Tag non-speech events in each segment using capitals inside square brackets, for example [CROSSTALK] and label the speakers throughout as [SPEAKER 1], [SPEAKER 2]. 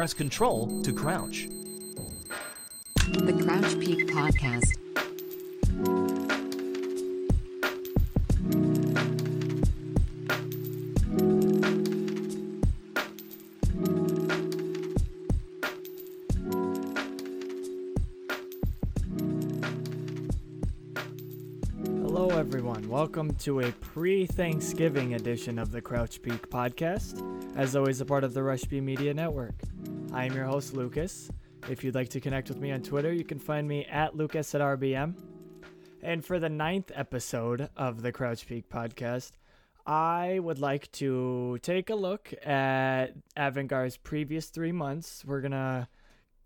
[SPEAKER 1] press Control to crouch.
[SPEAKER 2] The Crouch Peak Podcast.
[SPEAKER 3] Hello, everyone. Welcome to a pre Thanksgiving edition of the Crouch Peak Podcast, as always, a part of the Rush B Media Network. I am your host, Lucas. If you'd like to connect with me on Twitter, you can find me at Lucas at RBM. And for the ninth episode of the Crouch Peak Podcast, I would like to take a look at Avangard's previous three months. We're going to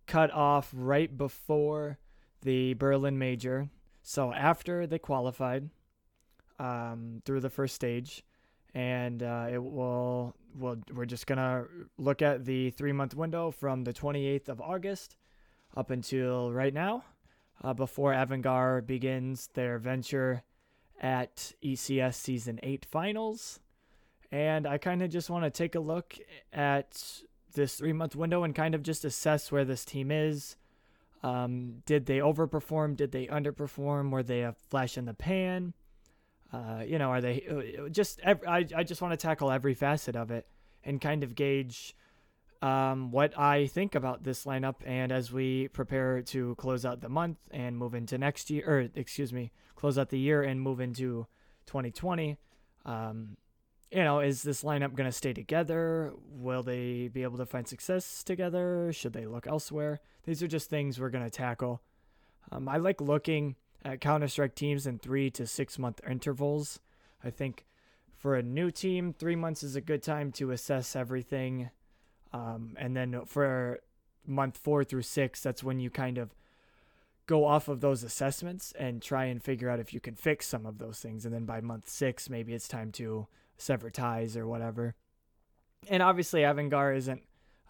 [SPEAKER 3] cut off right before the Berlin Major. So after they qualified um, through the first stage, and uh, it will will we're just gonna look at the three month window from the 28th of August up until right now, uh, before Avangard begins their venture at ECS Season 8 Finals. And I kind of just want to take a look at this three month window and kind of just assess where this team is. Um, did they overperform? Did they underperform? Were they a flash in the pan? Uh, you know, are they uh, just? Every, I I just want to tackle every facet of it and kind of gauge um, what I think about this lineup. And as we prepare to close out the month and move into next year, or excuse me, close out the year and move into 2020, um, you know, is this lineup going to stay together? Will they be able to find success together? Should they look elsewhere? These are just things we're going to tackle. Um, I like looking at Counter Strike teams in three to six month intervals. I think for a new team, three months is a good time to assess everything. Um, and then for month four through six, that's when you kind of go off of those assessments and try and figure out if you can fix some of those things. And then by month six, maybe it's time to sever ties or whatever. And obviously, Avangard isn't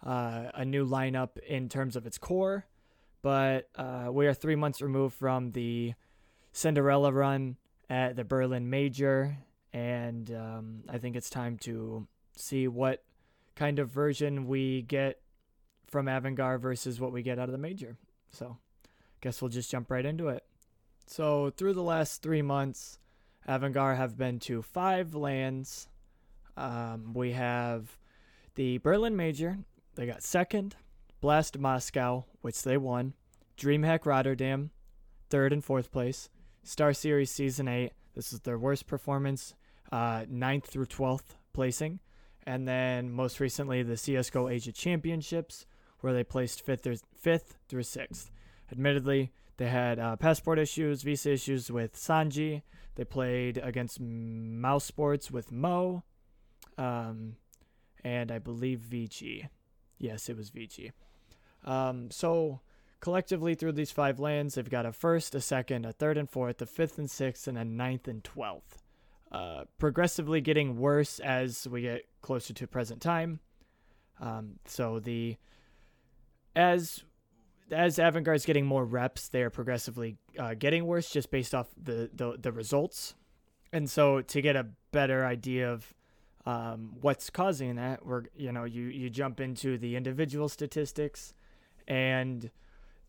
[SPEAKER 3] uh, a new lineup in terms of its core, but uh, we are three months removed from the Cinderella run at the Berlin Major, and um, I think it's time to see what kind of version we get from Avangard versus what we get out of the Major. So, guess we'll just jump right into it. So, through the last three months, Avangard have been to five lands. Um, we have the Berlin Major. They got second, Blast Moscow, which they won. DreamHack Rotterdam, third and fourth place. Star Series Season 8. This is their worst performance, uh, ninth through 12th placing. And then most recently, the CSGO Asia Championships, where they placed fifth, or, fifth through sixth. Admittedly, they had uh, passport issues, visa issues with Sanji. They played against mousesports with Mo, um, and I believe Vici. Yes, it was Vici. Um, so collectively through these five lands, they've got a first, a second, a third and fourth, a fifth and sixth, and a ninth and twelfth. Uh, progressively getting worse as we get closer to present time. Um, so the as as Avangard's getting more reps, they are progressively uh, getting worse just based off the, the, the results. And so to get a better idea of um, what's causing that, we're you know you you jump into the individual statistics, and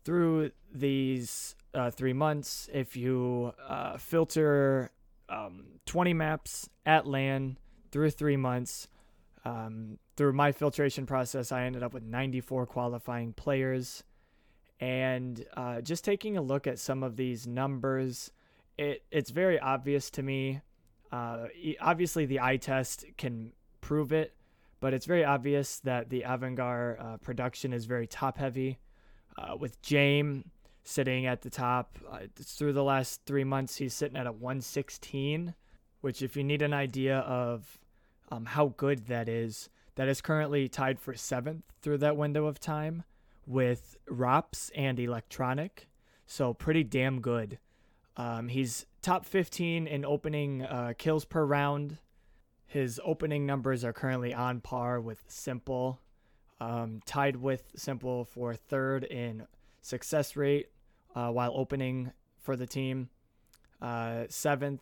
[SPEAKER 3] through these uh, three months, if you uh, filter um, 20 maps at LAN through three months. Um, through my filtration process, I ended up with 94 qualifying players. And uh, just taking a look at some of these numbers, it, it's very obvious to me. Uh, obviously, the eye test can prove it, but it's very obvious that the Avangard uh, production is very top heavy. Uh, with Jame sitting at the top uh, through the last three months, he's sitting at a 116, which, if you need an idea of um, how good that is, that is currently tied for seventh through that window of time with ropz and Electronic. So pretty damn good. Um, he's top 15 in opening uh, kills per round. His opening numbers are currently on par with s1mple, um, tied with s1mple for third in success rate uh, while opening for the team, uh, seventh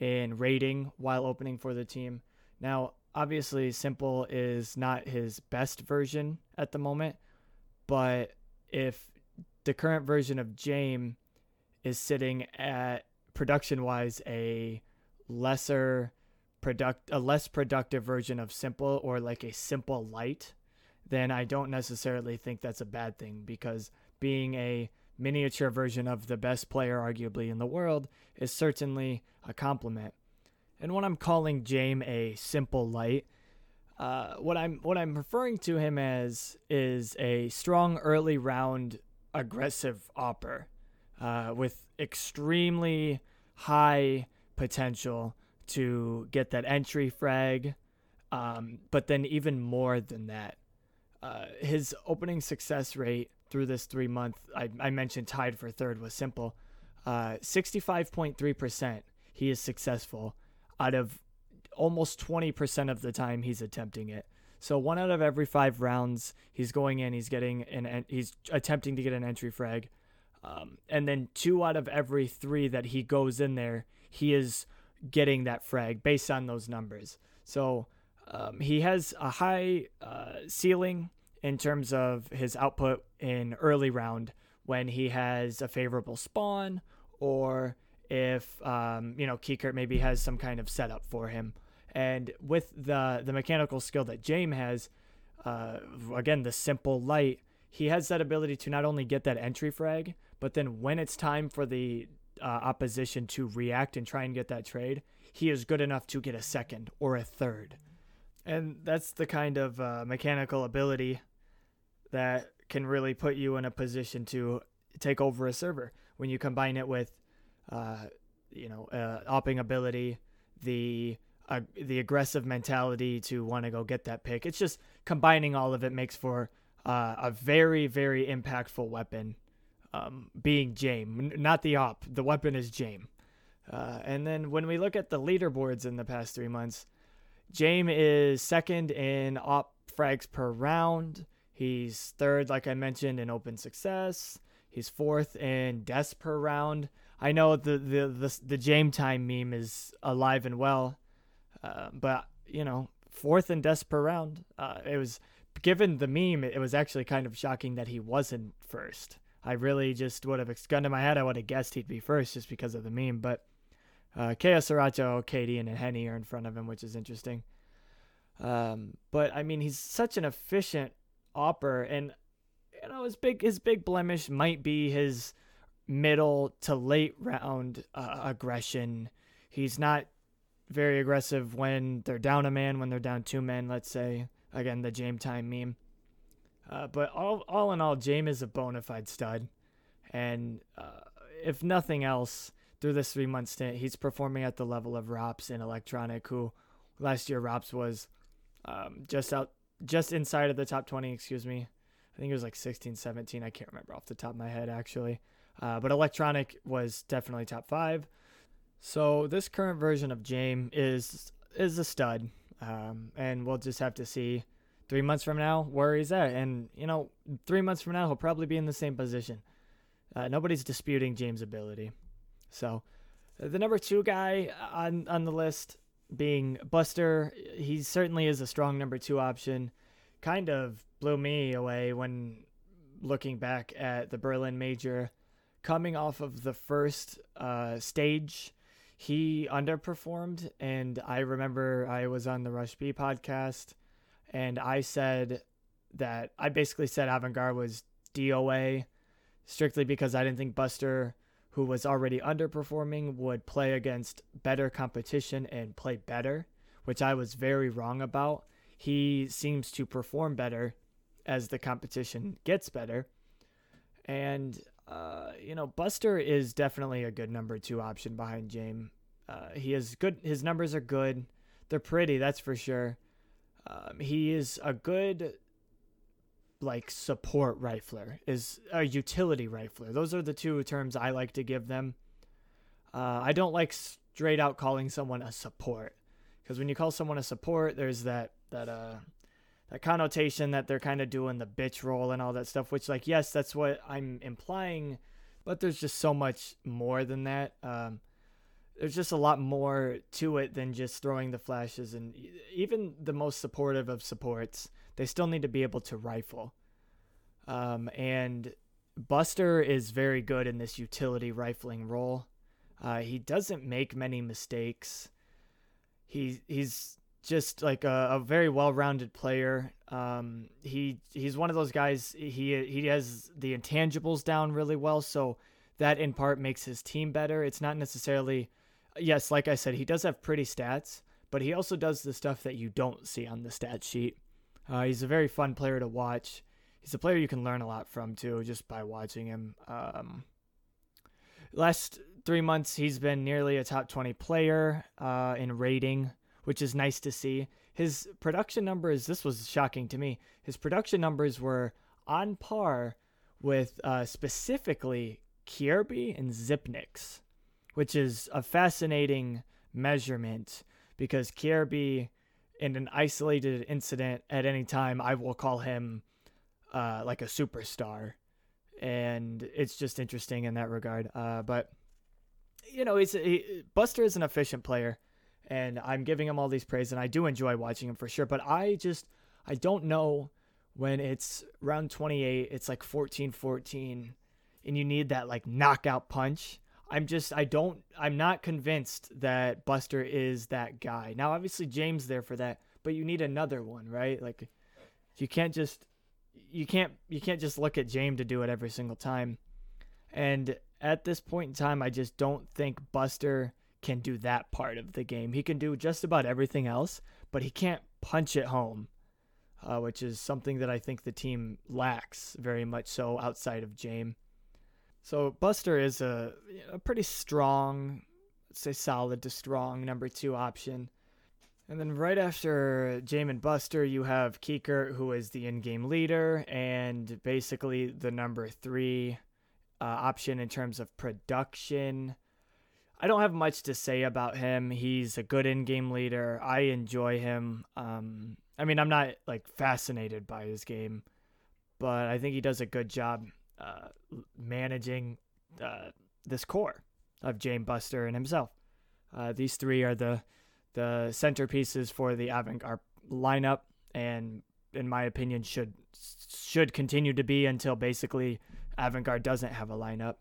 [SPEAKER 3] in rating while opening for the team. Now, obviously, s1mple is not his best version at the moment. But if the current version of Jame is sitting at production wise a lesser product a less productive version of s1mple or like a s1mple light, then I don't necessarily think that's a bad thing because being a miniature version of the best player arguably in the world is certainly a compliment. And when I'm calling Jame a s1mple light, uh, what I'm what I'm referring to him as is a strong early round aggressive opper uh, with extremely high potential to get that entry frag, um, but then even more than that. Uh, his opening success rate through this three month, I, I mentioned tied for third was s1mple. Uh, 65.3%. He is successful out of almost 20% of the time he's attempting it. So one out of every five rounds, he's going in, he's getting an, he's attempting to get an entry frag. Um, and then two out of every three that he goes in there, he is getting that frag based on those numbers. So um, he has a high uh, ceiling in terms of his output in early round when he has a favorable spawn or if um, you know qikert maybe has some kind of setup for him. And with the the mechanical skill that Jame has, uh, again the s1mple light, he has that ability to not only get that entry frag, but then when it's time for the uh, opposition to react and try and get that trade, he is good enough to get a second or a third. And that's the kind of uh, mechanical ability that can really put you in a position to take over a server when you combine it with, uh, you know, uh, opping ability, the uh, the aggressive mentality to want to go get that pick. It's just combining all of it makes for uh, a very very impactful weapon. Um, being Jame, not the op. The weapon is Jame. Uh, and then when we look at the leaderboards in the past three months, Jame is second in op frags per round. He's third, like I mentioned, in open success. He's fourth in deaths per round. I know the the the, the Jame time meme is alive and well, uh, but you know, fourth in deaths per round. Uh, it was given the meme, it was actually kind of shocking that he wasn't first. I really just would have gun to my head. I would have guessed he'd be first just because of the meme. But uh, Sriracha, Katie, and Henny are in front of him, which is interesting. Um, but I mean, he's such an efficient Opper, and you know his big his big blemish might be his middle to late round uh, aggression. He's not very aggressive when they're down a man, when they're down two men. Let's say again the Jame time meme. Uh, but all all in all, Jame is a bona fide stud, and uh, if nothing else, through this three month stint, he's performing at the level of ropz in Electronic, who last year ropz was um, just out just inside of the top 20, excuse me. I think it was like 16, 17. I can't remember off the top of my head, actually. Uh, but Electronic was definitely top five. So this current version of Jame is is a stud, um, and we'll just have to see three months from now where he's at. And you know, three months from now he'll probably be in the same position. Uh, nobody's disputing James' ability. So the number two guy on on the list being Buster, he certainly is a strong number two option. Kind of blew me away when looking back at the Berlin Major. Coming off of the first uh, stage, he underperformed. And I remember I was on the Rush B podcast and I said that I basically said Avant Garde was DOA strictly because I didn't think Buster who was already underperforming would play against better competition and play better, which I was very wrong about. He seems to perform better as the competition gets better. And, uh, you know, Buster is definitely a good number two option behind Jame. Uh, he is good. His numbers are good. They're pretty, that's for sure. Um, he is a good like support rifler is a utility rifler. Those are the two terms I like to give them. Uh, I don't like straight out calling someone a support because when you call someone a support, there's that that uh that connotation that they're kind of doing the bitch role and all that stuff. Which like yes, that's what I'm implying, but there's just so much more than that. Um, there's just a lot more to it than just throwing the flashes and even the most supportive of supports they still need to be able to rifle. Um, and Buster is very good in this utility rifling role. Uh, he doesn't make many mistakes. He he's just like a, a very well-rounded player. Um, he he's one of those guys. He he has the intangibles down really well, so that in part makes his team better. It's not necessarily, yes, like I said, he does have pretty stats, but he also does the stuff that you don't see on the stat sheet. Uh, he's a very fun player to watch. He's a player you can learn a lot from too, just by watching him. Um, last three months, he's been nearly a top 20 player uh, in rating, which is nice to see. His production numbers, this was shocking to me. His production numbers were on par with uh, specifically Kjaerbye and Xyp9x, which is a fascinating measurement because Kjaerbye, in an isolated incident at any time, I will call him uh, like a superstar. And it's just interesting in that regard. Uh, but you know, he's he, Buster is an efficient player, and I'm giving him all these praise, and I do enjoy watching him for sure. But I just I don't know when it's round 28, it's like 14 14, and you need that like knockout punch. I'm just I don't I'm not convinced that Buster is that guy. Now obviously James there for that, but you need another one, right? Like you can't just you can't you can't just look at James to do it every single time. And at this point in time, I just don't think Buster can do that part of the game. He can do just about everything else, but he can't punch it home, uh, which is something that I think the team lacks very much so outside of James. So Buster is a, a pretty strong, say solid to strong number two option. And then right after James and Buster, you have qikert, who is the in-game leader and basically the number three uh, option in terms of production. I don't have much to say about him. He's a good in-game leader. I enjoy him. Um, I mean, I'm not like fascinated by his game, but I think he does a good job uh, managing uh, this core of James Buster and himself. Uh, these three are the the centerpieces for the avant-garde lineup, and in my opinion, should should continue to be until basically avant-garde doesn't have a lineup.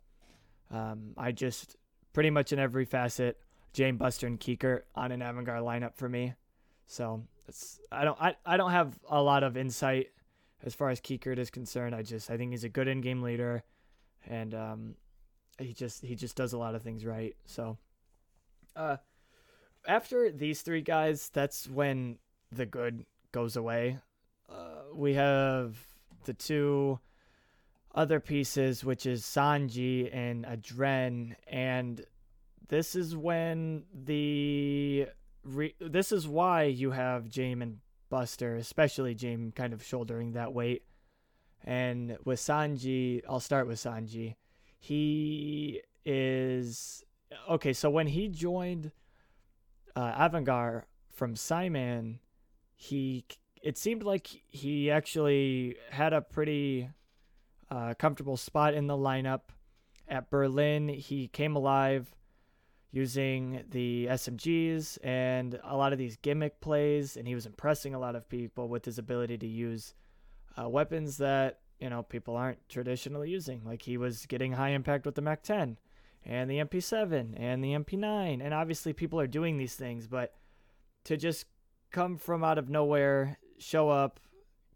[SPEAKER 3] Um, I just pretty much in every facet, James Buster and qikert on an avant-garde lineup for me. So I don't I, I don't have a lot of insight as far as qikert is concerned. I just I think he's a good in-game leader, and um, he just he just does a lot of things right. So, uh, after these three guys, that's when the good goes away. Uh, we have the two other pieces, which is Sanji and Adren, and this is when the re- this is why you have James and Buster, especially Jim, kind of shouldering that weight. And with Sanji, I'll start with Sanji. He is okay. So when he joined uh, Avant-garde from Syman, he it seemed like he actually had a pretty uh, comfortable spot in the lineup. At Berlin, he came alive using the SMGs and a lot of these gimmick plays, and he was impressing a lot of people with his ability to use uh, weapons that you know people aren't traditionally using. Like he was getting high impact with the Mac 10 and the MP7 and the MP9, and obviously people are doing these things, but to just come from out of nowhere, show up,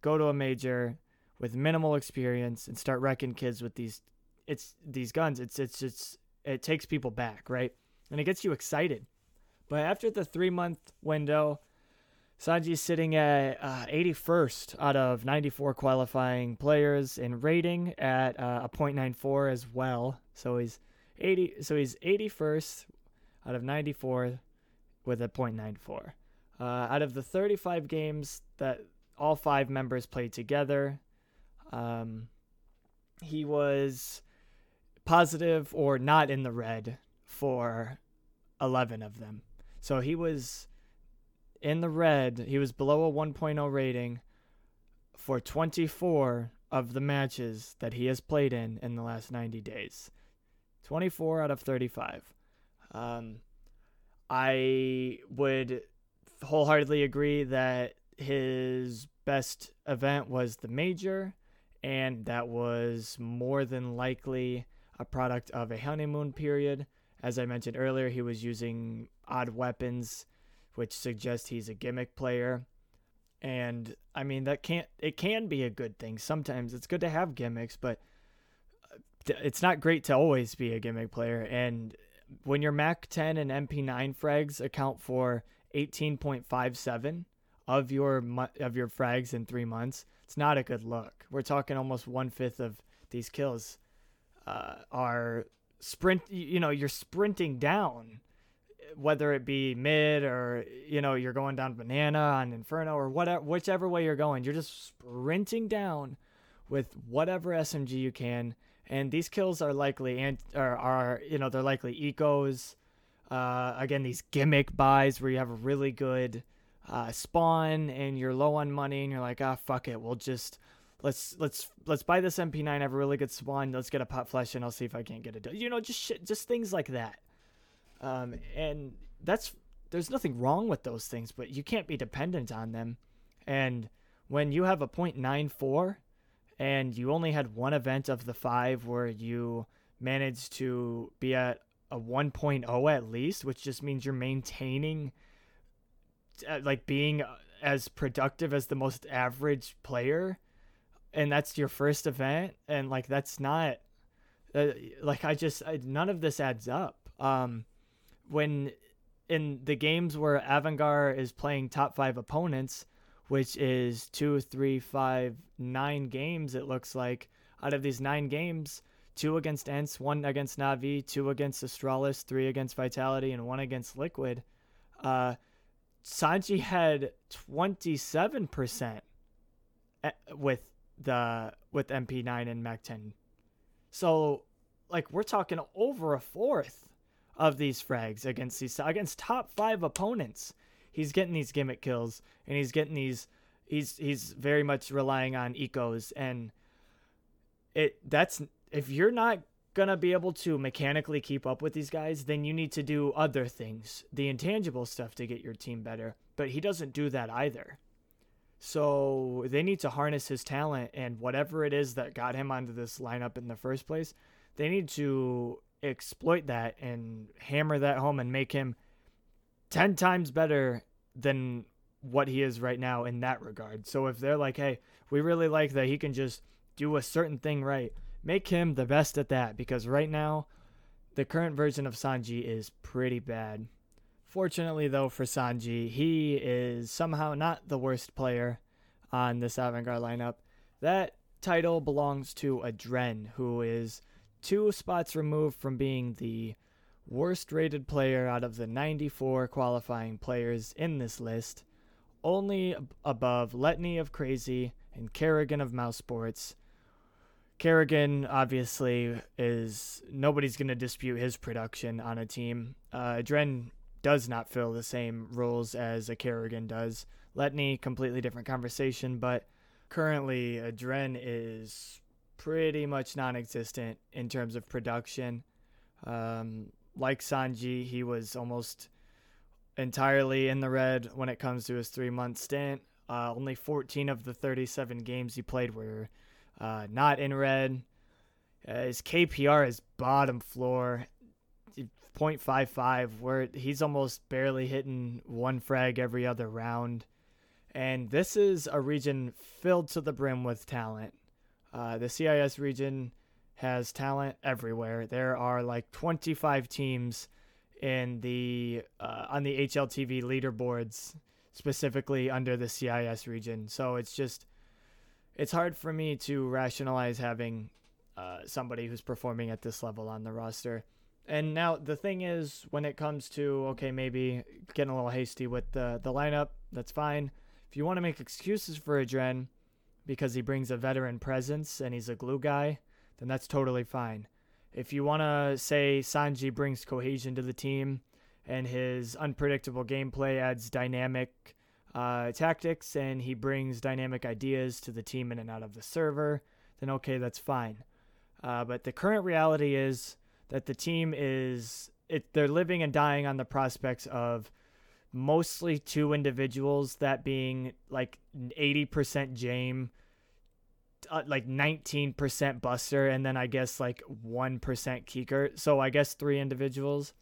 [SPEAKER 3] go to a major with minimal experience, and start wrecking kids with these it's these guns. It's it's just it takes people back, right? And it gets you excited. But after the three month window, Sanji's sitting at uh, 81st out of 94 qualifying players in rating at uh, a .94 as well. So he's 80. So he's 81st out of 94 with a .94. Uh, out of the 35 games that all five members played together, um, he was positive or not in the red for 11 of them. So he was in the red. He was below a 1.0 rating for 24 of the matches that he has played in in the last 90 days. 24 out of 35. Um, I would wholeheartedly agree that his best event was the major, and that was more than likely a product of a honeymoon period. As I mentioned earlier, he was using odd weapons, which suggests he's a gimmick player. And I mean that can't it can be a good thing. Sometimes it's good to have gimmicks, but uh, it's not great to always be a gimmick player. And when your Mac 10 and MP9 frags account for 18.57 of your of your frags in three months, it's not a good look. We're talking almost one fifth of these kills uh, are sprint. You know, you're sprinting down, whether it be mid or you know you're going down banana on Inferno or whatever, whichever way you're going, you're just sprinting down with whatever SMG you can. And these kills are likely and are, are you know they're likely ecos. Uh, again, these gimmick buys where you have a really good uh, spawn and you're low on money and you're like, ah, fuck it, we'll just let's let's let's buy this MP9, have a really good spawn, let's get a pot flash and I'll see if I can't get it. You know, just shit, just things like that. Um, and that's there's nothing wrong with those things, but you can't be dependent on them. And when you have a .94 and you only had one event of the five where you managed to be at a 1.0 at least, which just means you're maintaining uh, like being as productive as the most average player and that's your first event and like that's not uh, like I just I, none of this adds up um when in the games where Avangar is playing top 5 opponents which is two, three, five, nine games it looks like out of these nine games two against ENCE, one against Navi, two against Astralis, three against Vitality, and one against Liquid. Uh, Sanji had 27% with the with MP9 and Mac 10. So like we're talking over a fourth of these frags against these against top 5 opponents. He's getting these gimmick kills and he's getting these he's he's very much relying on ecos and it that's if you're not gonna be able to mechanically keep up with these guys, then you need to do other things, the intangible stuff to get your team better. But he doesn't do that either. So they need to harness his talent and whatever it is that got him onto this lineup in the first place, they need to exploit that and hammer that home and make him 10 times better than what he is right now in that regard. So if they're like, hey, we really like that he can just do a certain thing right, make him the best at that because right now, the current version of Sanji is pretty bad. Fortunately, though, for Sanji, he is somehow not the worst player on this Avangar lineup. That title belongs to Adren, who is two spots removed from being the worst rated player out of the 94 qualifying players in this list, only above Letney of Crazy and karrigan of Mouse Sports, karrigan obviously is nobody's going to dispute his production on a team. Uh, Dren does not fill the same roles as a karrigan does. Letney, completely different conversation, but currently a Dren is pretty much non-existent in terms of production. Um, like Sanji, he was almost entirely in the red when it comes to his three-month stint. Uh, only 14 of the 37 games he played were uh, not in red. Uh, his KPR is bottom floor, 0.55, where he's almost barely hitting one frag every other round. And this is a region filled to the brim with talent. Uh, the CIS region has talent everywhere. There are like 25 teams in the uh, on the HLTV leaderboards specifically under the CIS region. So it's just it's hard for me to rationalize having uh, somebody who's performing at this level on the roster. And now the thing is, when it comes to okay, maybe getting a little hasty with the the lineup, that's fine. If you want to make excuses for Adren because he brings a veteran presence and he's a glue guy, then that's totally fine. If you want to say Sanji brings cohesion to the team and his unpredictable gameplay adds dynamic uh, tactics and he brings dynamic ideas to the team in and out of the server, then okay, that's fine. Uh, but the current reality is that the team is it, they're living and dying on the prospects of mostly two individuals, that being like 80% Jame, uh, like 19% Buster, and then I guess like 1% qikert. So I guess three individuals.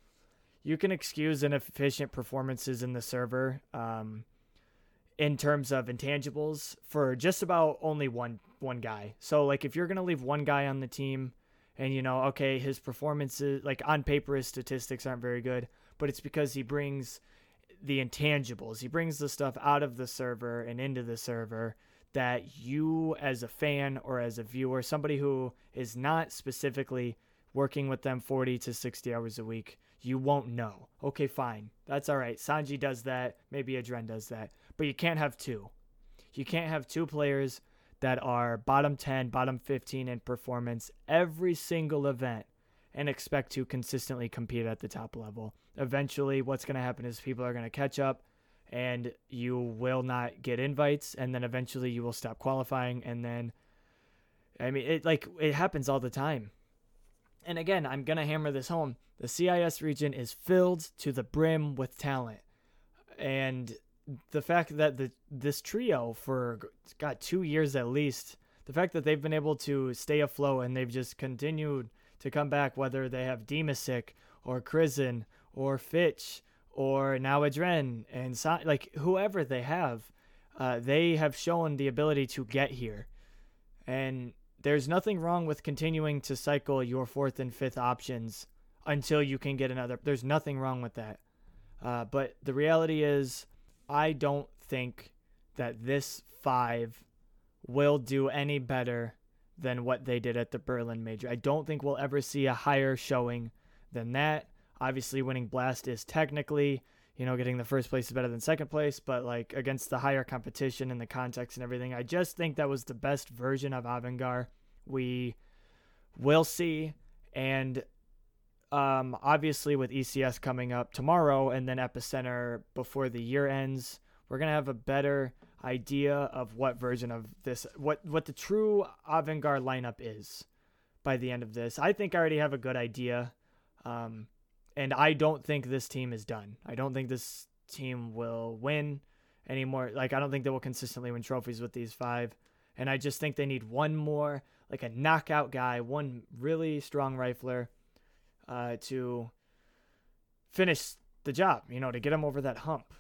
[SPEAKER 3] You can excuse inefficient performances in the server um, in terms of intangibles for just about only one one guy. So like if you're gonna leave one guy on the team, and you know, okay, his performances like on paper his statistics aren't very good, but it's because he brings the intangibles. He brings the stuff out of the server and into the server that you as a fan or as a viewer, somebody who is not specifically working with them 40 to 60 hours a week, you won't know. Okay, fine. That's all right. Sanji does that. Maybe Adren does that. But you can't have two. You can't have two players that are bottom 10, bottom 15 in performance every single event and expect to consistently compete at the top level. Eventually, what's going to happen is people are going to catch up and you will not get invites and then eventually you will stop qualifying and then I mean it like it happens all the time. And again, I'm going to hammer this home. The CIS region is filled to the brim with talent. And the fact that the this trio for got 2 years at least, the fact that they've been able to stay afloat and they've just continued to come back whether they have dimasick or KrizzeN or Fitch or now Adren and so, like whoever they have, uh, they have shown the ability to get here. And there's nothing wrong with continuing to cycle your fourth and fifth options until you can get another. There's nothing wrong with that. Uh, but the reality is, I don't think that this five will do any better than what they did at the Berlin Major. I don't think we'll ever see a higher showing than that. Obviously, winning Blast is technically, you know, getting the first place is better than second place, but like against the higher competition and the context and everything, I just think that was the best version of Avangar we will see. And um, obviously, with ECS coming up tomorrow and then Epicenter before the year ends, we're gonna have a better idea of what version of this, what what the true Avangar lineup is by the end of this. I think I already have a good idea. Um, and I don't think this team is done. I don't think this team will win anymore. Like I don't think they will consistently win trophies with these five. And I just think they need one more, like a knockout guy, one really strong rifler, uh, to finish the job. You know, to get them over that hump.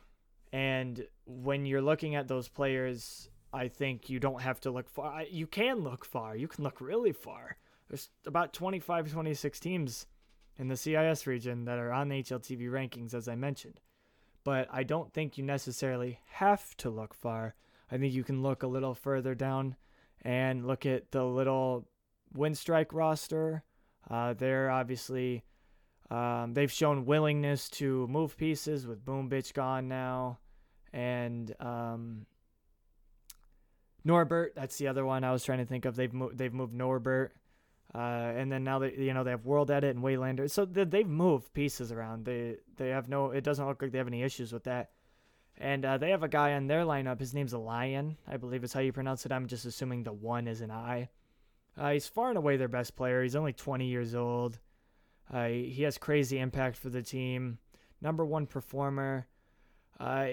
[SPEAKER 3] And when you're looking at those players, I think you don't have to look far. You can look far. You can look really far. There's about 25, 26 teams in the CIS region that are on the HLTV rankings, as I mentioned. But I don't think you necessarily have to look far. I think you can look a little further down and look at the little Winstrike roster. Uh, they're obviously um, they've shown willingness to move pieces with Boom Bitch gone now, and um, Norbert. That's the other one I was trying to think of. They've moved. They've moved Norbert. Uh, and then now they you know they have WorldEdit and Waylander, so they've moved pieces around. They they have no. It doesn't look like they have any issues with that. And uh, they have a guy on their lineup. His name's a Lion, I believe is how you pronounce it. I'm just assuming the one is an I. Uh, he's far and away their best player. He's only 20 years old. Uh, he has crazy impact for the team. Number one performer. Uh,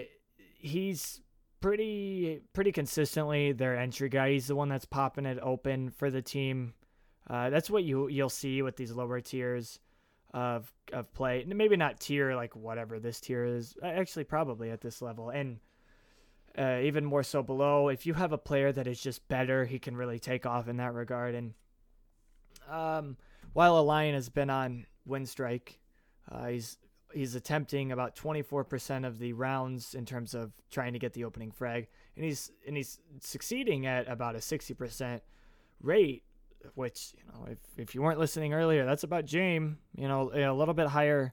[SPEAKER 3] he's pretty pretty consistently their entry guy. He's the one that's popping it open for the team uh, that's what you you'll see with these lower tiers of of play. Maybe not tier like whatever this tier is. Actually, probably at this level, and uh, even more so below. If you have a player that is just better, he can really take off in that regard. And um, while a lion has been on Winstrike, uh, he's he's attempting about 24% of the rounds in terms of trying to get the opening frag, and he's and he's succeeding at about a 60% rate which you know, if if you weren't listening earlier, that's about James. You know, a little bit higher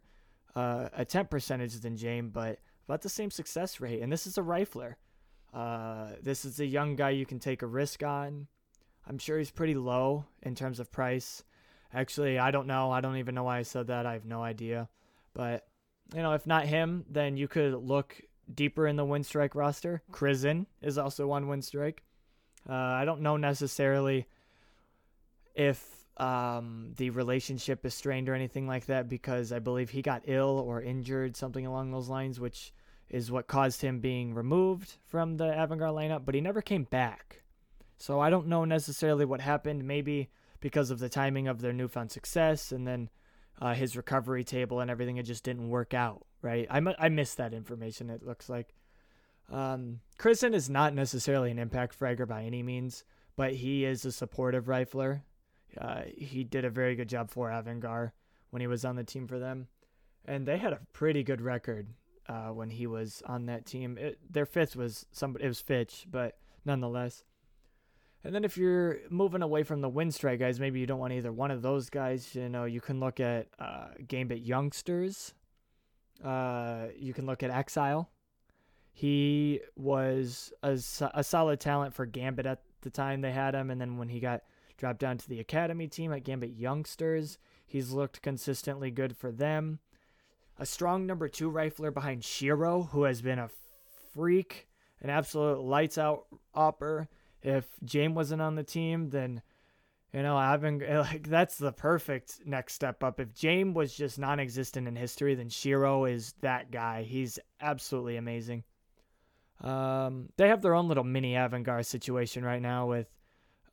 [SPEAKER 3] uh, attempt percentage than James, but about the same success rate. And this is a rifler. Uh, this is a young guy you can take a risk on. I'm sure he's pretty low in terms of price. Actually, I don't know. I don't even know why I said that. I have no idea. But you know, if not him, then you could look deeper in the Winstrike roster. KrizzeN is also one Winstrike. Uh, I don't know necessarily if um, the relationship is strained or anything like that because I believe he got ill or injured, something along those lines, which is what caused him being removed from the Avangard lineup, but he never came back. So I don't know necessarily what happened. Maybe because of the timing of their newfound success and then uh, his recovery table and everything, it just didn't work out, right? I, I missed that information, it looks like. Um, is not necessarily an impact fragger by any means, but he is a supportive rifler. Uh, he did a very good job for Avangar when he was on the team for them. And they had a pretty good record uh, when he was on that team. It, their fifth was somebody, it was Fitch, but nonetheless. And then if you're moving away from the Winstrike guys, maybe you don't want either one of those guys. You know, you can look at uh, Gambit Youngsters. Uh, you can look at Ax1Le. He was a, a solid talent for Gambit at the time they had him. And then when he got dropped down to the academy team at Gambit Youngsters, he's looked consistently good for them. A strong number two rifler behind sh1ro, who has been a freak, an absolute lights out opper. if James wasn't on the team, then you know, having [LAUGHS] like that's the perfect next step up. If James was just non-existent in history, then sh1ro is that guy. He's absolutely amazing. Um, they have their own little mini Avangard situation right now with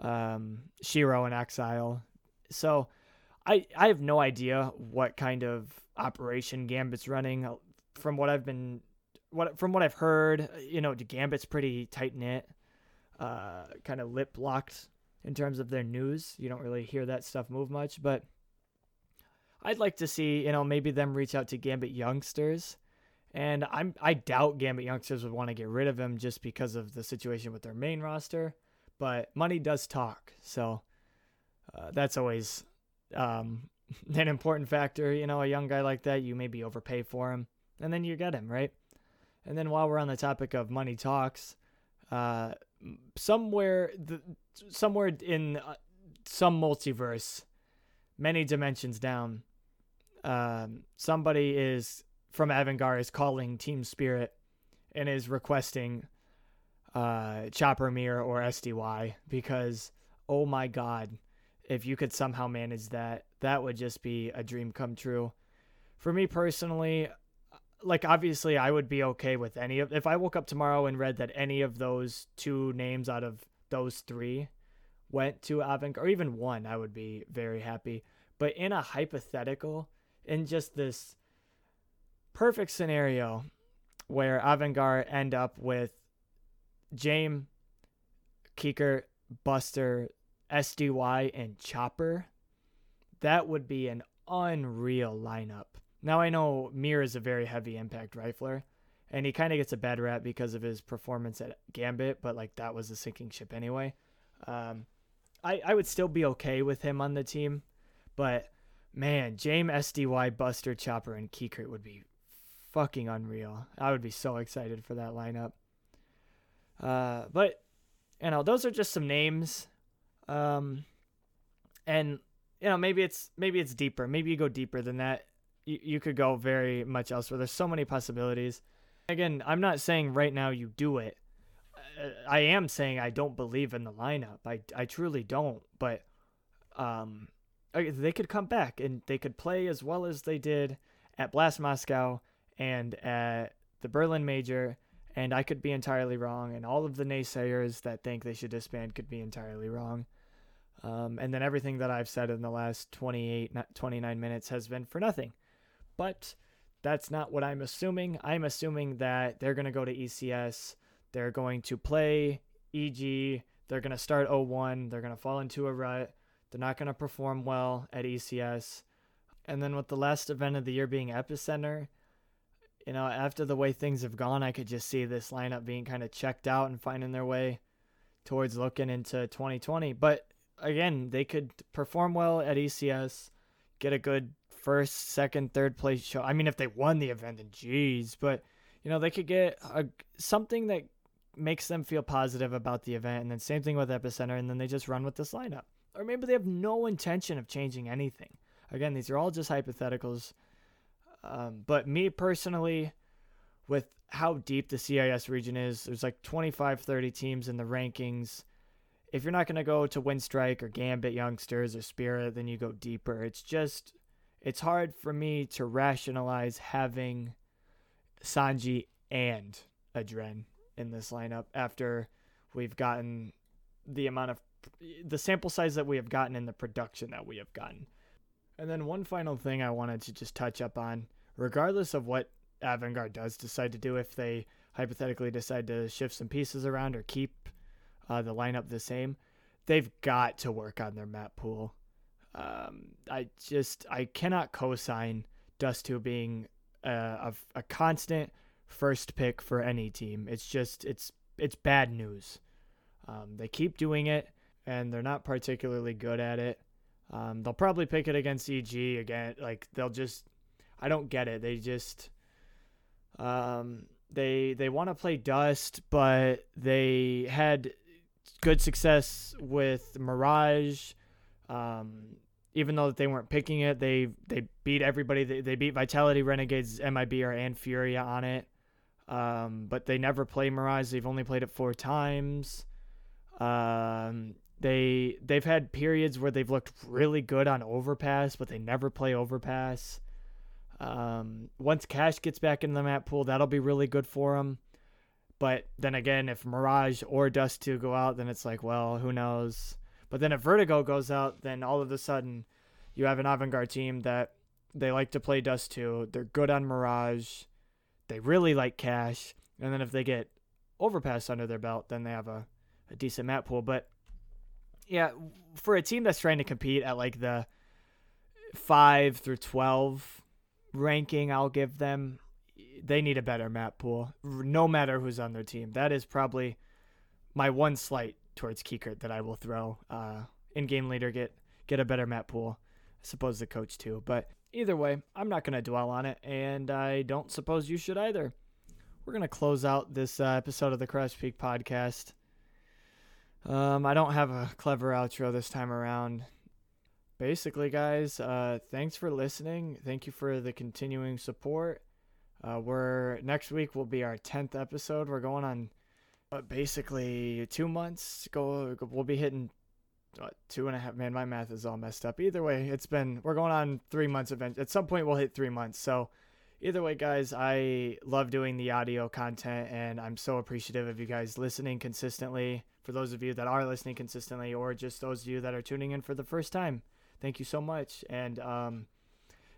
[SPEAKER 3] um, sh1ro and Ax1Le. So I I have no idea what kind of operation Gambit's running. From what I've been what from what I've heard, you know, Gambit's pretty tight knit uh, kind of lip locked in terms of their news. You don't really hear that stuff move much, but I'd like to see, you know, maybe them reach out to Gambit youngsters. And I'm I doubt Gambit youngsters would want to get rid of him just because of the situation with their main roster. But money does talk, so uh, that's always um, [LAUGHS] an important factor. You know, a young guy like that, you maybe overpay for him, and then you get him right. And then while we're on the topic of money talks, uh, somewhere the, somewhere in uh, some multiverse, many dimensions down, um, somebody is from Avangard is calling Team Spirit and is requesting uh, Chopper Mir or SDY because oh my god, if you could somehow manage that, that would just be a dream come true. For me personally, like obviously I would be okay with any of if I woke up tomorrow and read that any of those two names out of those three went to Avant or even one, I would be very happy. But in a hypothetical, in just this perfect scenario where Avangard end up with James, Kicker, Buster, SDY, and Chopper, that would be an unreal lineup. Now I know Mir is a very heavy impact rifler, and he kind of gets a bad rap because of his performance at Gambit, but like that was a sinking ship anyway. Um, I I would still be okay with him on the team, but man, James SDY, Buster, Chopper, and qikert would be fucking unreal. I would be so excited for that lineup. Uh, but you know, those are just some names. Um, and you know, maybe it's maybe it's deeper. Maybe you go deeper than that you, you could go very much elsewhere. There's so many possibilities. Again, I'm not saying right now you do it. Uh, I am saying I don't believe in the lineup. I, I truly don't. But um, they could come back and they could play as well as they did at Blast Moscow and at the Berlin Major. And I could be entirely wrong. And all of the naysayers that think they should disband could be entirely wrong. Um, and then everything that I've said in the last 28, 29 minutes has been for nothing but that's not what I'm assuming. I'm assuming that they're going to go to ECS, they're going to play EG, they're going to start 01, they're going to fall into a rut, they're not going to perform well at ECS. And then with the last event of the year being Epicenter, you know, after the way things have gone, I could just see this lineup being kind of checked out and finding their way towards looking into 2020. But again, they could perform well at ECS, get a good first, second, third place show. I mean, if they won the event, then geez, but you know they could get a, something that makes them feel positive about the event, and then same thing with Epicenter, and then they just run with this lineup, or maybe they have no intention of changing anything. Again, these are all just hypotheticals. Um, but me personally, with how deep the CIS region is, there's like 25, 30 teams in the rankings. If you're not going to go to Winstrike or Gambit Youngsters or Spirit, then you go deeper. It's just it's hard for me to rationalize having Sanji and Adren in this lineup after we've gotten the amount of the sample size that we have gotten and the production that we have gotten. And then one final thing I wanted to just touch up on, regardless of what Avangard does decide to do, if they hypothetically decide to shift some pieces around or keep uh, the lineup the same, they've got to work on their map pool. Um, I just I cannot co-sign Dust2 being a, a, a constant first pick for any team. It's just it's it's bad news. Um, they keep doing it, and they're not particularly good at it. Um, they'll probably pick it against EG again. Like they'll just, I don't get it. They just, um, they they want to play Dust, but they had good success with Mirage. Um, even though they weren't picking it, they they beat everybody. They, they beat Vitality, Renegades, MIBR, and Furia on it. Um, but they never play Mirage. They've only played it four times. Um, they they've had periods where they've looked really good on Overpass, but they never play Overpass. Um, once Cache gets back in the map pool, that'll be really good for them. But then again, if Mirage or Dust2 go out, then it's like, well, who knows? But then if Vertigo goes out, then all of a sudden you have an Avangard team that they like to play Dust2. They're good on Mirage. They really like Cache. And then if they get Overpass under their belt, then they have a, a decent map pool. But yeah, for a team that's trying to compete at like the 5 through 12 ranking, I'll give them they need a better map pool no matter who's on their team. That is probably my one slight towards qikert that I will throw. Uh, in game leader, get get a better map pool. I suppose the coach too, but either way, I'm not going to dwell on it, and I don't suppose you should either. We're going to close out this uh, episode of the Crouch Peak podcast. Um, I don't have a clever outro this time around. Basically, guys, uh, thanks for listening. Thank you for the continuing support. Uh, we're next week will be our tenth episode. We're going on uh, basically two months. Go, we'll be hitting two and a half. Man, my math is all messed up. Either way, it's been we're going on three months. Event at some point we'll hit three months. So either way, guys, I love doing the audio content, and I'm so appreciative of you guys listening consistently. For those of you that are listening consistently, or just those of you that are tuning in for the first time, thank you so much. And um,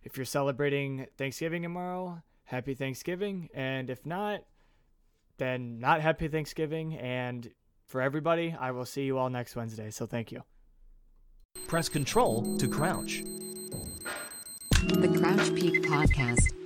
[SPEAKER 3] if you're celebrating Thanksgiving tomorrow, happy Thanksgiving. And if not, then not happy Thanksgiving. And for everybody, I will see you all next Wednesday. So thank you.
[SPEAKER 1] Press Control to crouch.
[SPEAKER 2] The Crouch Peak Podcast.